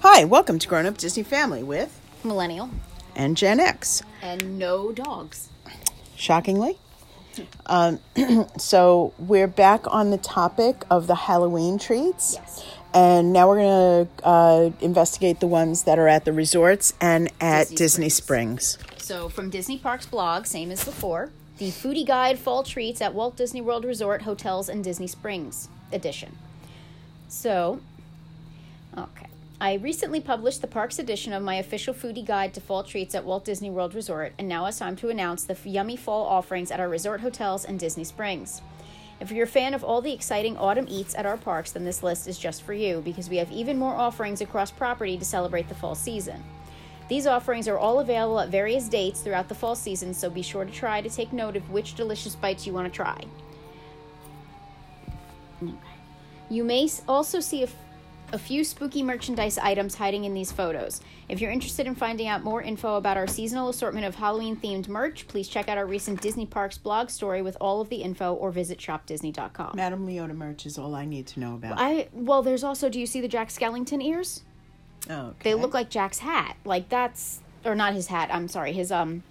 Hi, welcome to Grown Up Disney Family with Millennial. and Gen X. And no dogs. Shockingly. Um, so we're back on the topic of the Halloween treats. Yes. And now we're going to uh, investigate the ones that are at the resorts and at Disney Disney, Springs. So from Disney Parks blog, same as before, the Foodie Guide Fall Treats at Walt Disney World Resort Hotels and Disney Springs edition. So, okay. I recently published the parks edition of my official foodie guide to fall treats at Walt Disney World Resort, and now it's time to announce the yummy fall offerings at our resort hotels and Disney Springs. If you're a fan of all the exciting autumn eats at our parks, then this list is just for you because we have even more offerings across property to celebrate the fall season. These offerings are all available at various dates throughout the fall season, so be sure to try to take note of which delicious bites you want to try. You may also see a, a few spooky merchandise items hiding in these photos. If you're interested in finding out more info about our seasonal assortment of Halloween themed merch, please check out our recent Disney Parks blog story with all of the info or visit shopdisney.com. Madame Leota merch is all I need to know about. I well, there's also. Do you see the Jack Skellington ears? oh, okay. They look like Jack's hat. Like that's or not his hat. I'm sorry, his um.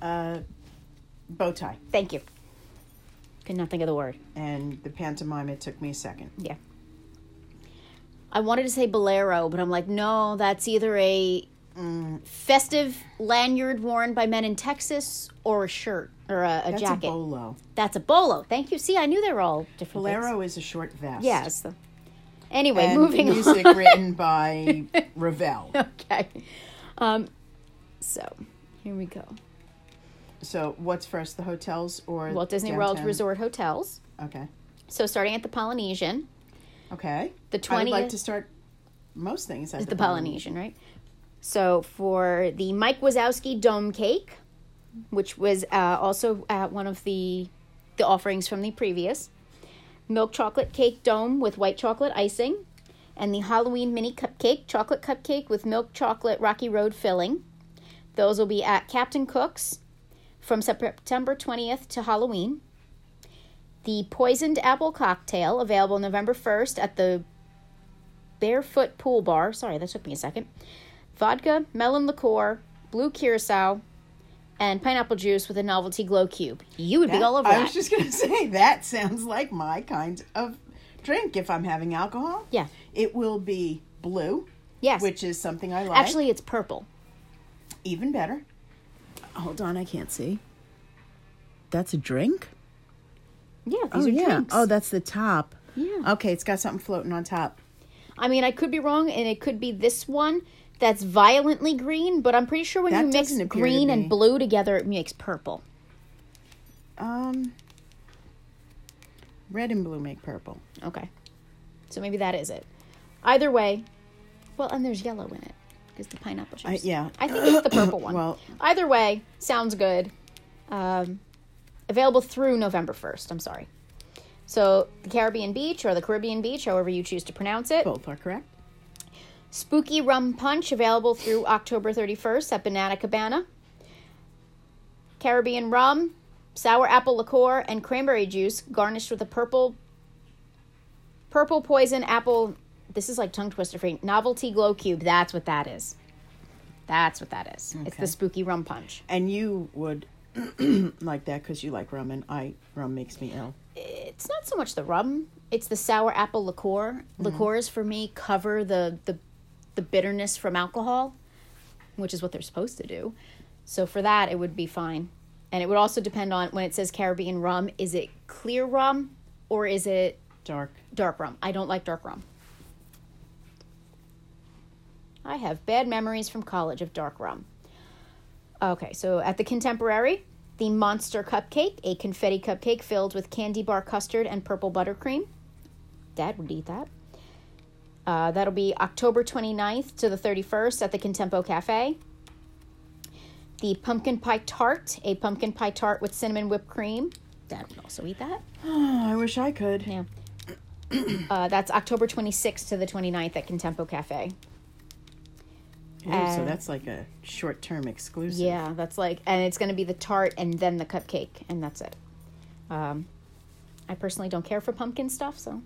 uh, bow tie. Thank you. Could not think of the word. And the pantomime, it took me a second. Yeah. I wanted to say bolero, but I'm like, no, that's either a mm, festive lanyard worn by men in Texas or a shirt or a, a That's jacket. a bolo. That's a bolo. Thank you. See, I knew they were all different. things. Bolero is a short vest. Yes. Anyway, And moving music on. written by Ravel. okay. Um, so here we go. So, what's first, the hotels or Walt Disney World? Resort Hotels. Okay. So starting at the Polynesian, Okay. The I would like to start most things at is the Polynesian, right? So for the Mike Wazowski Dome Cake, which was uh, also at one of the the offerings from the previous, milk chocolate cake dome with white chocolate icing, and the Halloween mini cupcake, chocolate cupcake with milk chocolate Rocky Road filling. Those will be at Captain Cook's from September 20th to Halloween. The poisoned apple cocktail available November 1st at the Barefoot Pool Bar. Sorry, that took me a second. Vodka, melon liqueur, blue curacao, and pineapple juice with a novelty glow cube. You would be all over I that. was just going to say, that sounds like my kind of drink if I'm having alcohol. Yeah. It will be blue, yes. which is something I like. Actually, it's purple. even better. Hold on, I can't see. That's a drink? Yeah, oh, are yeah. drinks. Oh, that's the top. Yeah. Okay, it's got something floating on top. I mean, I could be wrong, and it could be this one that's violently green, but I'm pretty sure when That you mix doesn't appear to green and blue together, it makes purple. Um, red and blue make purple. Okay. So maybe that is it. Either way, well, and there's yellow in it because the pineapple juice. I- yeah. I think it's the purple one. Well- either way, sounds good. Um, available through November 1st. I'm sorry. So the Caribbean Beach or the Caribbean Beach, however you choose to pronounce it. Both are correct. Spooky Rum Punch available through October 31st at Banana Cabana. Caribbean Rum, sour apple liqueur, and cranberry juice garnished with a purple purple poison apple. This is like tongue twister free. Novelty glow cube. That's what that is. That's what that is. It's the spooky rum punch. And you would like that because you like rum, and I rum makes me ill. It's not so much the rum; it's the sour apple liqueur. Mm-hmm. Liqueurs for me cover the the the bitterness from alcohol, which is what they're supposed to do. So for that, it would be fine. And it would also depend on when it says Caribbean rum: is it clear rum or is it Dark. dark rum? I don't like dark rum. I have bad memories from college of dark rum. Okay, so at the Contemporary, the Monster Cupcake, a confetti cupcake filled with candy bar custard and purple buttercream. Dad would eat that. Uh, that'll be October 29th to the 31st at the Contempo Cafe. The Pumpkin Pie Tart, a pumpkin pie tart with cinnamon whipped cream. Dad would also eat that. Oh, I wish I could. Yeah. uh, that's October 26th to the 29th at Contempo Cafe. Uh, so that's like a short term exclusive. Yeah, that's like, and it's going to be the tart and then the cupcake, and that's it. Um, I personally don't care for pumpkin stuff, so.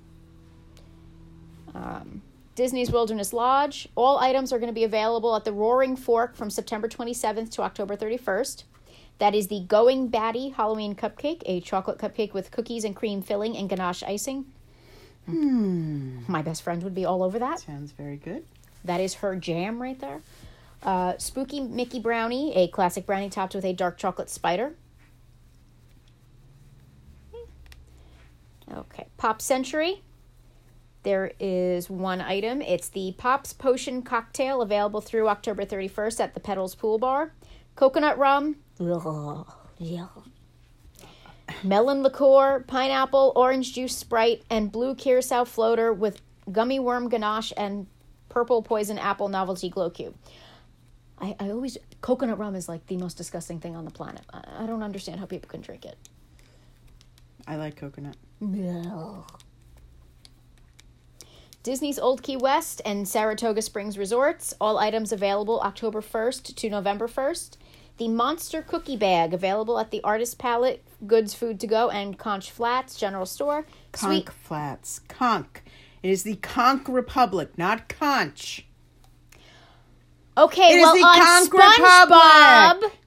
Um, Disney's Wilderness Lodge. All items are going to be available at the Roaring Fork from September 27th to October 31st. That is the Going Batty Halloween cupcake, a chocolate cupcake with cookies and cream filling and ganache icing. Hmm. My best friend would be all over that. Sounds very good. That is her jam right there. Uh, Spooky Mickey Brownie, a classic brownie topped with a dark chocolate spider. Okay, Pop Century. There is one item. It's the Pops Potion Cocktail available through October 31st at the Petals Pool Bar. Coconut rum. Melon liqueur, pineapple, orange juice Sprite, and blue curacao floater with gummy worm ganache and purple poison apple novelty glow cube. I, I always coconut rum is like the most disgusting thing on the planet. I, I don't understand how people can drink it. I like coconut. Disney's Old Key West and Saratoga Springs Resorts. All items available October 1st to November 1st. The Monster Cookie Bag available at the Artist Palette, Goods Food to Go, and Conch Flats General Store. Conch Flats. Conch. It is the Conch Republic, not Conch. Okay, It is well the on Conch SpongeBob, Republic.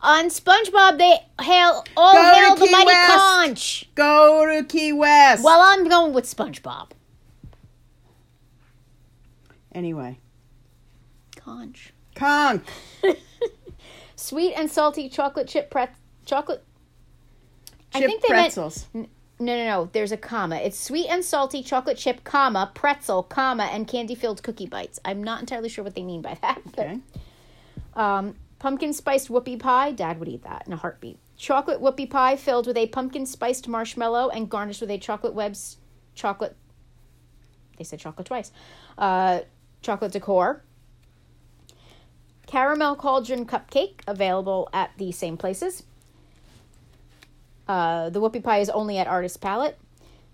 on SpongeBob they hail all Go hail the Key mighty West. conch. Go to Key West. Well, I'm going with SpongeBob. anyway, Conch. Conch. Sweet and salty chocolate chip pret chocolate. I think they meant pretzels. No, no, no. There's a comma. It's sweet and salty chocolate chip, comma pretzel, comma and candy filled cookie bites. I'm not entirely sure what they mean by that. but- Okay. Um, pumpkin spiced whoopie pie. Dad would eat that in a heartbeat. Chocolate whoopie pie filled with a pumpkin spiced marshmallow and garnished with a chocolate webs chocolate. They said chocolate twice. Uh, chocolate decor. Caramel cauldron cupcake available at the same places. Uh, the whoopie pie is only at Artist Palette.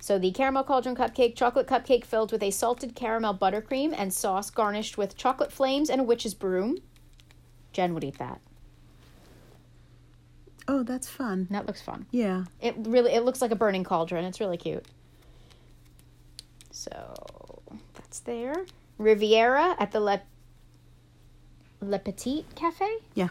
So the caramel cauldron cupcake, chocolate cupcake filled with a salted caramel buttercream and sauce garnished with chocolate flames and a witch's broom. Jen would eat that. Oh, that's fun. That looks fun. Yeah. It really it looks like a burning cauldron. It's really cute. So that's there. Riviera at the Le Le Petit Cafe. Yeah.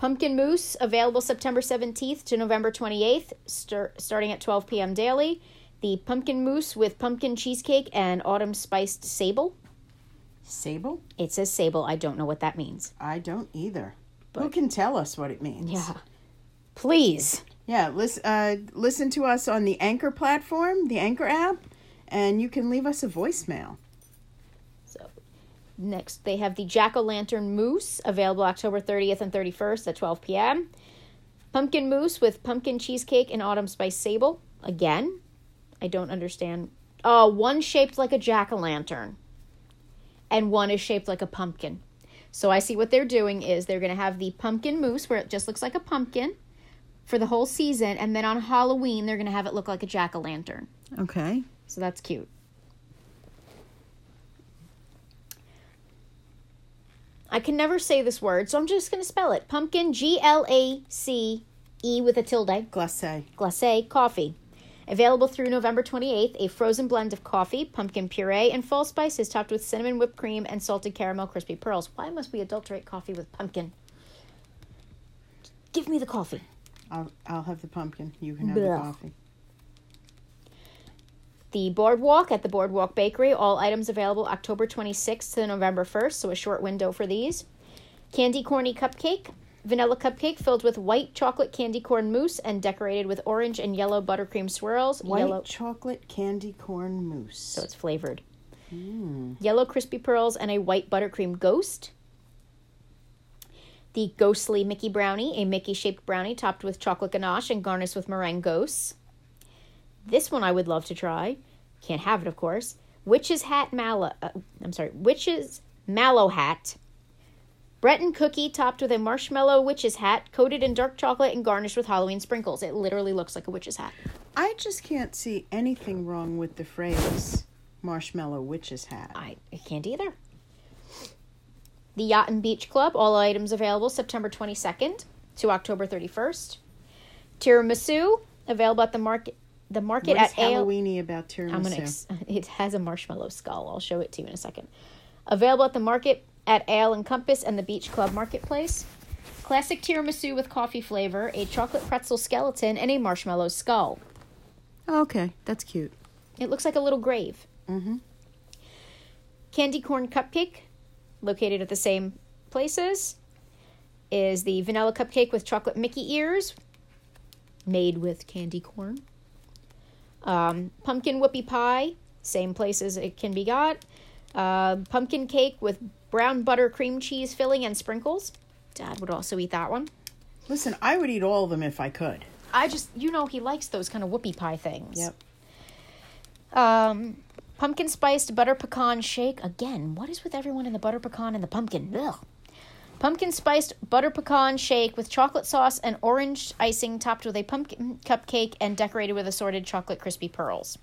Pumpkin mousse available September 17th to November 28th, star- starting at 12 p.m. daily. The pumpkin mousse with pumpkin cheesecake and autumn spiced sable. Sable? It says sable. I don't know what that means. I don't either. Who can tell us what it means? Yeah. Please. Yeah, listen, uh, listen to us on the Anchor platform, the Anchor app, and you can leave us a voicemail. Next they have the Jack O' Lantern Mousse available October 30th and 31st at 12 p.m. Pumpkin mousse with pumpkin cheesecake and autumn spice sable. Again, I don't understand. Oh, one shaped like a jack o' lantern, and one is shaped like a pumpkin. So I see what they're doing is they're going to have the pumpkin mousse where it just looks like a pumpkin for the whole season, and then on Halloween they're going to have it look like a jack o' lantern. Okay. So that's cute. I can never say this word, so I'm just going to spell it. Pumpkin, G L A C E with a tilde, Glacé. glacé coffee. Available through November 28th, a frozen blend of coffee, pumpkin puree, and fall spices topped with cinnamon whipped cream and salted caramel crispy pearls. Why must we adulterate coffee with pumpkin? Give me the coffee. I'll, I'll have the pumpkin. You can have the coffee. The Boardwalk at the Boardwalk Bakery. All items available October 26th to November 1st, so a short window for these. Candy Corny Cupcake. Vanilla cupcake filled with white chocolate candy corn mousse and decorated with orange and yellow buttercream swirls. White Yellow, chocolate candy corn mousse. so it's flavored. Mm. Yellow crispy pearls and a white buttercream ghost. The Ghostly Mickey Brownie, a Mickey shaped brownie topped with chocolate ganache and garnished with meringue ghosts. This one I would love to try. Can't have it, of course. Witch's Hat Mallow. Uh, I'm sorry, Witch's Mallow Hat. Breton cookie topped with a marshmallow witch's hat, coated in dark chocolate and garnished with Halloween sprinkles. It literally looks like a witch's hat. I just can't see anything wrong with the phrase marshmallow witch's hat. I, I can't either. The Yacht and Beach Club, all items available September 22nd to October 31st. Tiramisu, available at the market the market What is at Ale. Halloweeny about tiramisu? I'm gonna. Ex- it has a marshmallow skull. I'll show it to you in a second. Available at the market at Ale and Compass and the Beach Club Marketplace. Classic tiramisu with coffee flavor, a chocolate pretzel skeleton, and a marshmallow skull. okay, that's cute. It looks like a little grave. Mm-hmm. Candy corn cupcake, located at the same places, is the vanilla cupcake with chocolate Mickey ears, made with candy corn. Um, pumpkin whoopie pie, same places it can be got. Uh, pumpkin cake with brown butter cream cheese filling and sprinkles. Dad would also eat that one. Listen, I would eat all of them if I could. I just, you know, he likes those kind of whoopie pie things. Yep. Um, pumpkin spiced butter pecan shake. Again, what is with everyone in the butter pecan and the pumpkin? Ugh. Pumpkin spiced butter pecan shake with chocolate sauce and orange icing topped with a pumpkin cupcake and decorated with assorted chocolate crispy pearls.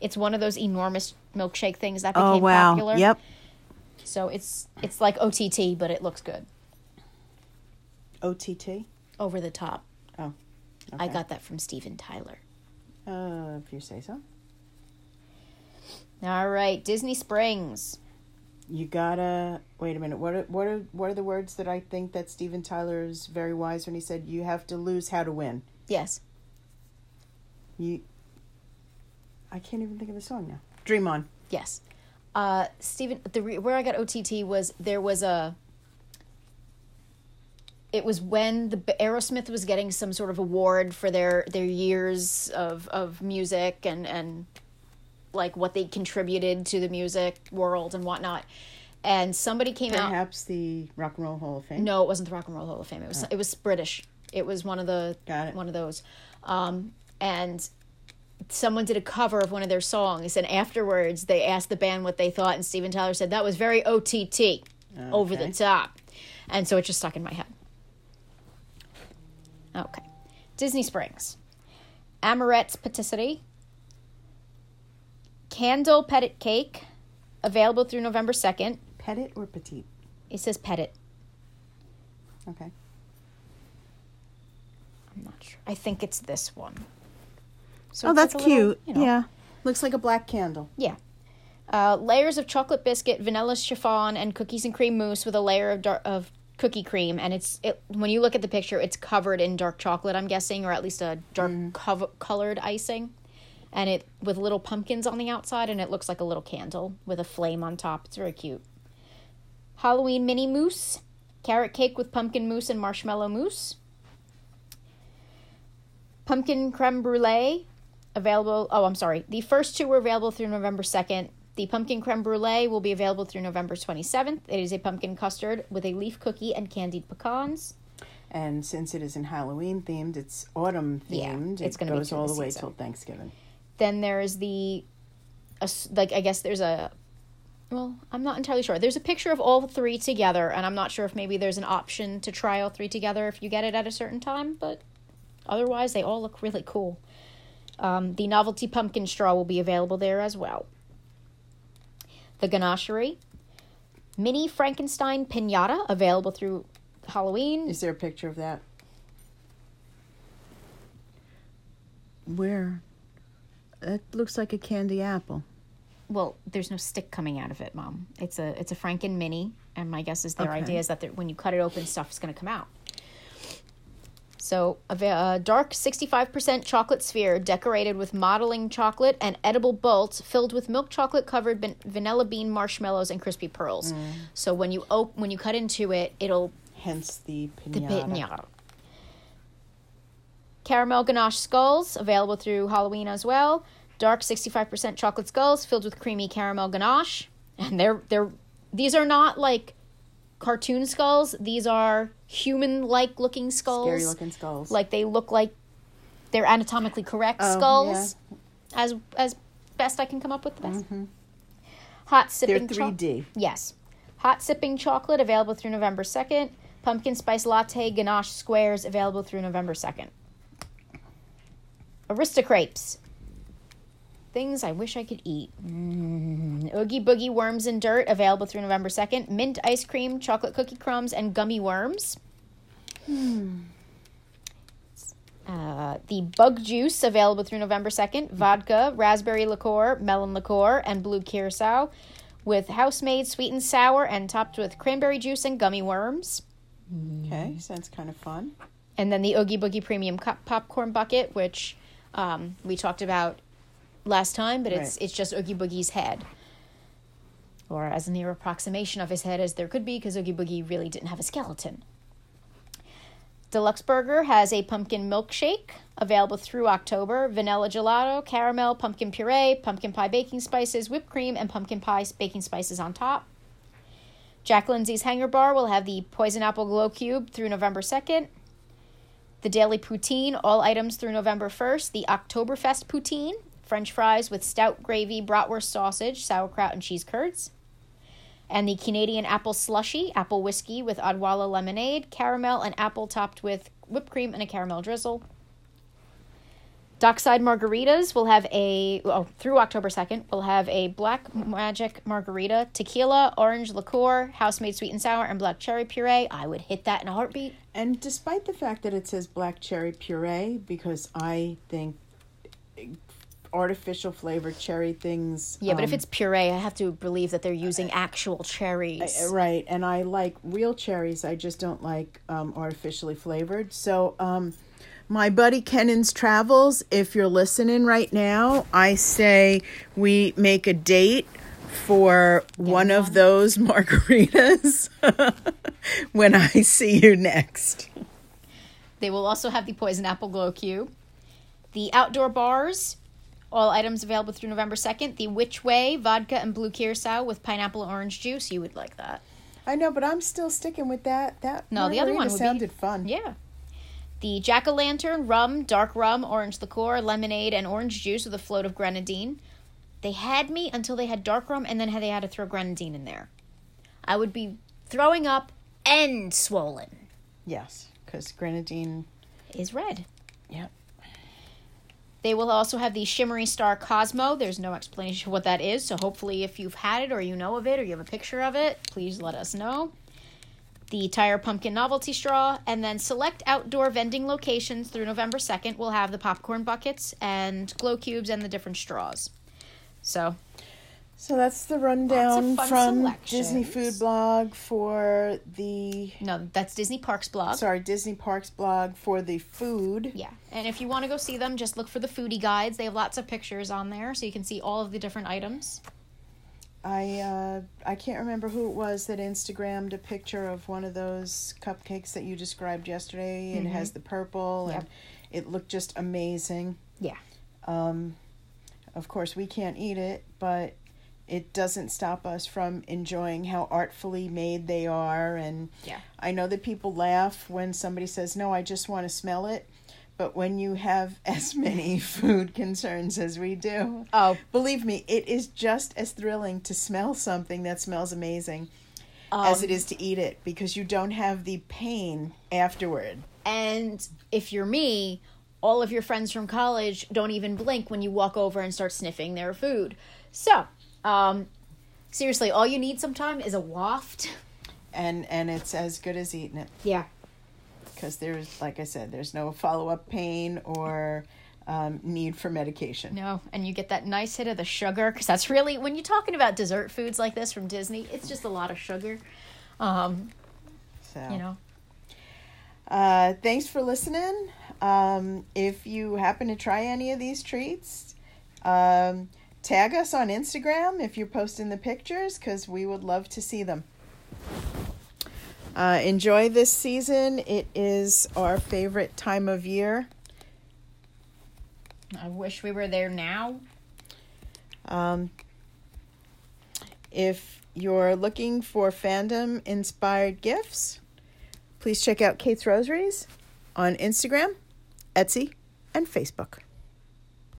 It's one of those enormous milkshake things that became Oh wow. popular. Yep. So it's it's like OTT, but it looks good. OTT. Over the top. Oh. I got that from Steven Tyler. Uh, if you say so. All right, Disney Springs. You gotta wait a minute. What are what are what are the words that I think that Steven Tyler is very wise when he said you have to lose how to win. Yes. You. I can't even think of the song now. Dream on. Yes. Uh, Steven, the re- where I got OTT was there was a. It was when the Aerosmith was getting some sort of award for their their years of of music and and like what they contributed to the music world and whatnot, and somebody came out. Perhaps the Rock and Roll Hall of Fame. No, it wasn't the Rock and Roll Hall of Fame. It was it was British. It was one of the Got it. one of those, um, and someone did a cover of one of their songs, and afterwards they asked the band what they thought, and Steven Tyler said that was very OTT, over the top, and so it just stuck in my head. Okay, Disney Springs, Amorette's Patisserie, Candle Petit Cake, available through November second. Petit or petite? It says Petit. Okay. I'm not sure. I think it's this one. So Oh, that's like a little, cute. you know- Yeah. Looks like a black candle. Yeah. Uh, layers of chocolate biscuit, vanilla chiffon, and cookies and cream mousse with a layer of dark, of cookie cream. And it's it when you look at the picture, it's covered in dark chocolate. I'm guessing, or at least a dark cover, colored icing, and it with little pumpkins on the outside, and it looks like a little candle with a flame on top. It's very cute. Halloween mini mousse, carrot cake with pumpkin mousse and marshmallow mousse. Pumpkin creme brulee, available. Oh, I'm sorry. The first two were available through November 2nd. The pumpkin creme brulee will be available through November 27th. It is a pumpkin custard with a leaf cookie and candied pecans. And since it isn't Halloween themed, it's autumn themed. Yeah, it's it goes all the the way till Thanksgiving. Then there is the, like I guess there's a, well, I'm not entirely sure. There's a picture of all three together, and I'm not sure if maybe there's an option to try all three together if you get it at a certain time, but otherwise they all look really cool. Um, the novelty pumpkin straw will be available there as well. The ganachery, mini Frankenstein pinata available through Halloween. Is there a picture of that? Where? That looks like a candy apple. well, there's no stick coming out of it, Mom. It's a it's a Franken mini, and my guess is their Okay. idea is that when you cut it open, stuff is going to come out. So, a, dark 65% chocolate sphere decorated with modeling chocolate and edible bolts filled with milk chocolate covered van- vanilla bean marshmallows and crispy pearls. Mm. So when you op- when you cut into it, it'll Hence the the pinata. Caramel ganache skulls available through Halloween as well. Dark 65% chocolate skulls filled with creamy caramel ganache. And they're they're these are not like cartoon skulls. These are human-like looking skulls. Scary looking skulls. Like they look like they're anatomically correct Oh, skulls. As as best I can come up with the best. Hot Mm-hmm. They're sipping choc- 3D. Yes. Hot sipping chocolate available through November 2nd. Pumpkin spice latte ganache squares available through November 2nd. Aristocrepes. Things I wish I could eat. Mm. Oogie Boogie Worms and Dirt available through November 2nd. Mint ice cream, chocolate cookie crumbs, and gummy worms. Uh, the bug juice available through November 2nd vodka, raspberry liqueur, melon liqueur, and blue curacao with house made sweet and sour and topped with cranberry juice and gummy worms. Okay, sounds kind of fun. And then the Oogie Boogie Premium cup popcorn bucket, which um, we talked about last time, but it's Right. it's just Oogie Boogie's head. Or as near approximation of his head as there could be, because Oogie Boogie really didn't have a skeleton. Deluxe Burger has a pumpkin milkshake available through October, vanilla gelato, caramel, pumpkin puree, pumpkin pie baking spices, whipped cream, and pumpkin pie baking spices on top. Jack Lindsey's Hangar Bar will have the Poison Apple Glow Cube through November 2nd. The Daily Poutine, all items through November 1st. The Oktoberfest Poutine, French fries with stout gravy, bratwurst sausage, sauerkraut, and cheese curds. And the Canadian Apple Slushy, apple whiskey with Odwalla lemonade, caramel, and apple topped with whipped cream and a caramel drizzle. Dockside Margaritas will have a oh, through October 2nd, we'll have a black magic margarita, tequila, orange liqueur, house made sweet and sour, and black cherry puree. I would hit that in a heartbeat. And despite the fact that it says black cherry puree, because I think artificial flavored cherry things. Yeah, but if um, it's puree, I have to believe that they're using actual cherries. Uh, Right, and I like real cherries. I just don't like um, artificially flavored. So, um, my buddy Kennan's Travels, if you're listening right now, I say we make a date for one of those margaritas when I see you next. They will also have the Poison Apple Glow Cube. The outdoor bars, all items available through November 2nd. The Which Way vodka and blue curacao with pineapple orange juice. You would like that. I know, but I'm still sticking with that. That No, the other one would be- sounded fun. Yeah. The Jack o' Lantern rum, dark rum, orange liqueur, lemonade, and orange juice with a float of grenadine. They had me until they had dark rum, and then they had to throw grenadine in there. I would be throwing up and swollen. Yes, because grenadine. Is red. Yep. They will also have the Shimmery Star Cosmo. There's no explanation of what that is, so hopefully, if you've had it or you know of it or you have a picture of it, please let us know. The Tire Pumpkin Novelty Straw, and then select outdoor vending locations through November 2nd will have the popcorn buckets and glow cubes and the different straws. So, So that's the rundown from Disney. Food Blog for the no, that's Disney Parks blog. sorry Disney Parks blog for the food. Yeah, and if you want to go see them, just look for the foodie guides. They have lots of pictures on there, so you can see all of the different items. I uh, I can't remember who it was that Instagrammed a picture of one of those cupcakes that you described yesterday. and It has the purple and Yep. it looked just amazing. Yeah. Um, of course, we can't eat it, but it doesn't stop us from enjoying how artfully made they are. And Yeah. I know that people laugh when somebody says, No, I just want to smell it. But when you have as many food concerns as we do, Oh, believe me, it is just as thrilling to smell something that smells amazing as Um, it is to eat it because you don't have the pain afterward. And if you're me, all of your friends from college don't even blink when you walk over and start sniffing their food. So, um, seriously, all you need sometime is a waft. And and it's as good as eating it. Yeah. Because there's like i said there's no follow-up pain or um, need for medication No, and you get that nice hit of the sugar because that's really when you're talking about dessert foods like this from Disney, it's just a lot of sugar. Um, so you know. uh, thanks for listening um, if you happen to try any of these treats um, tag us on instagram if you're posting the pictures because we would love to see them uh, enjoy this season it is our favorite time of year I wish we were there now. Um, if you're looking for fandom inspired gifts, please check out Kate's Rosaries on Instagram, Etsy, and Facebook.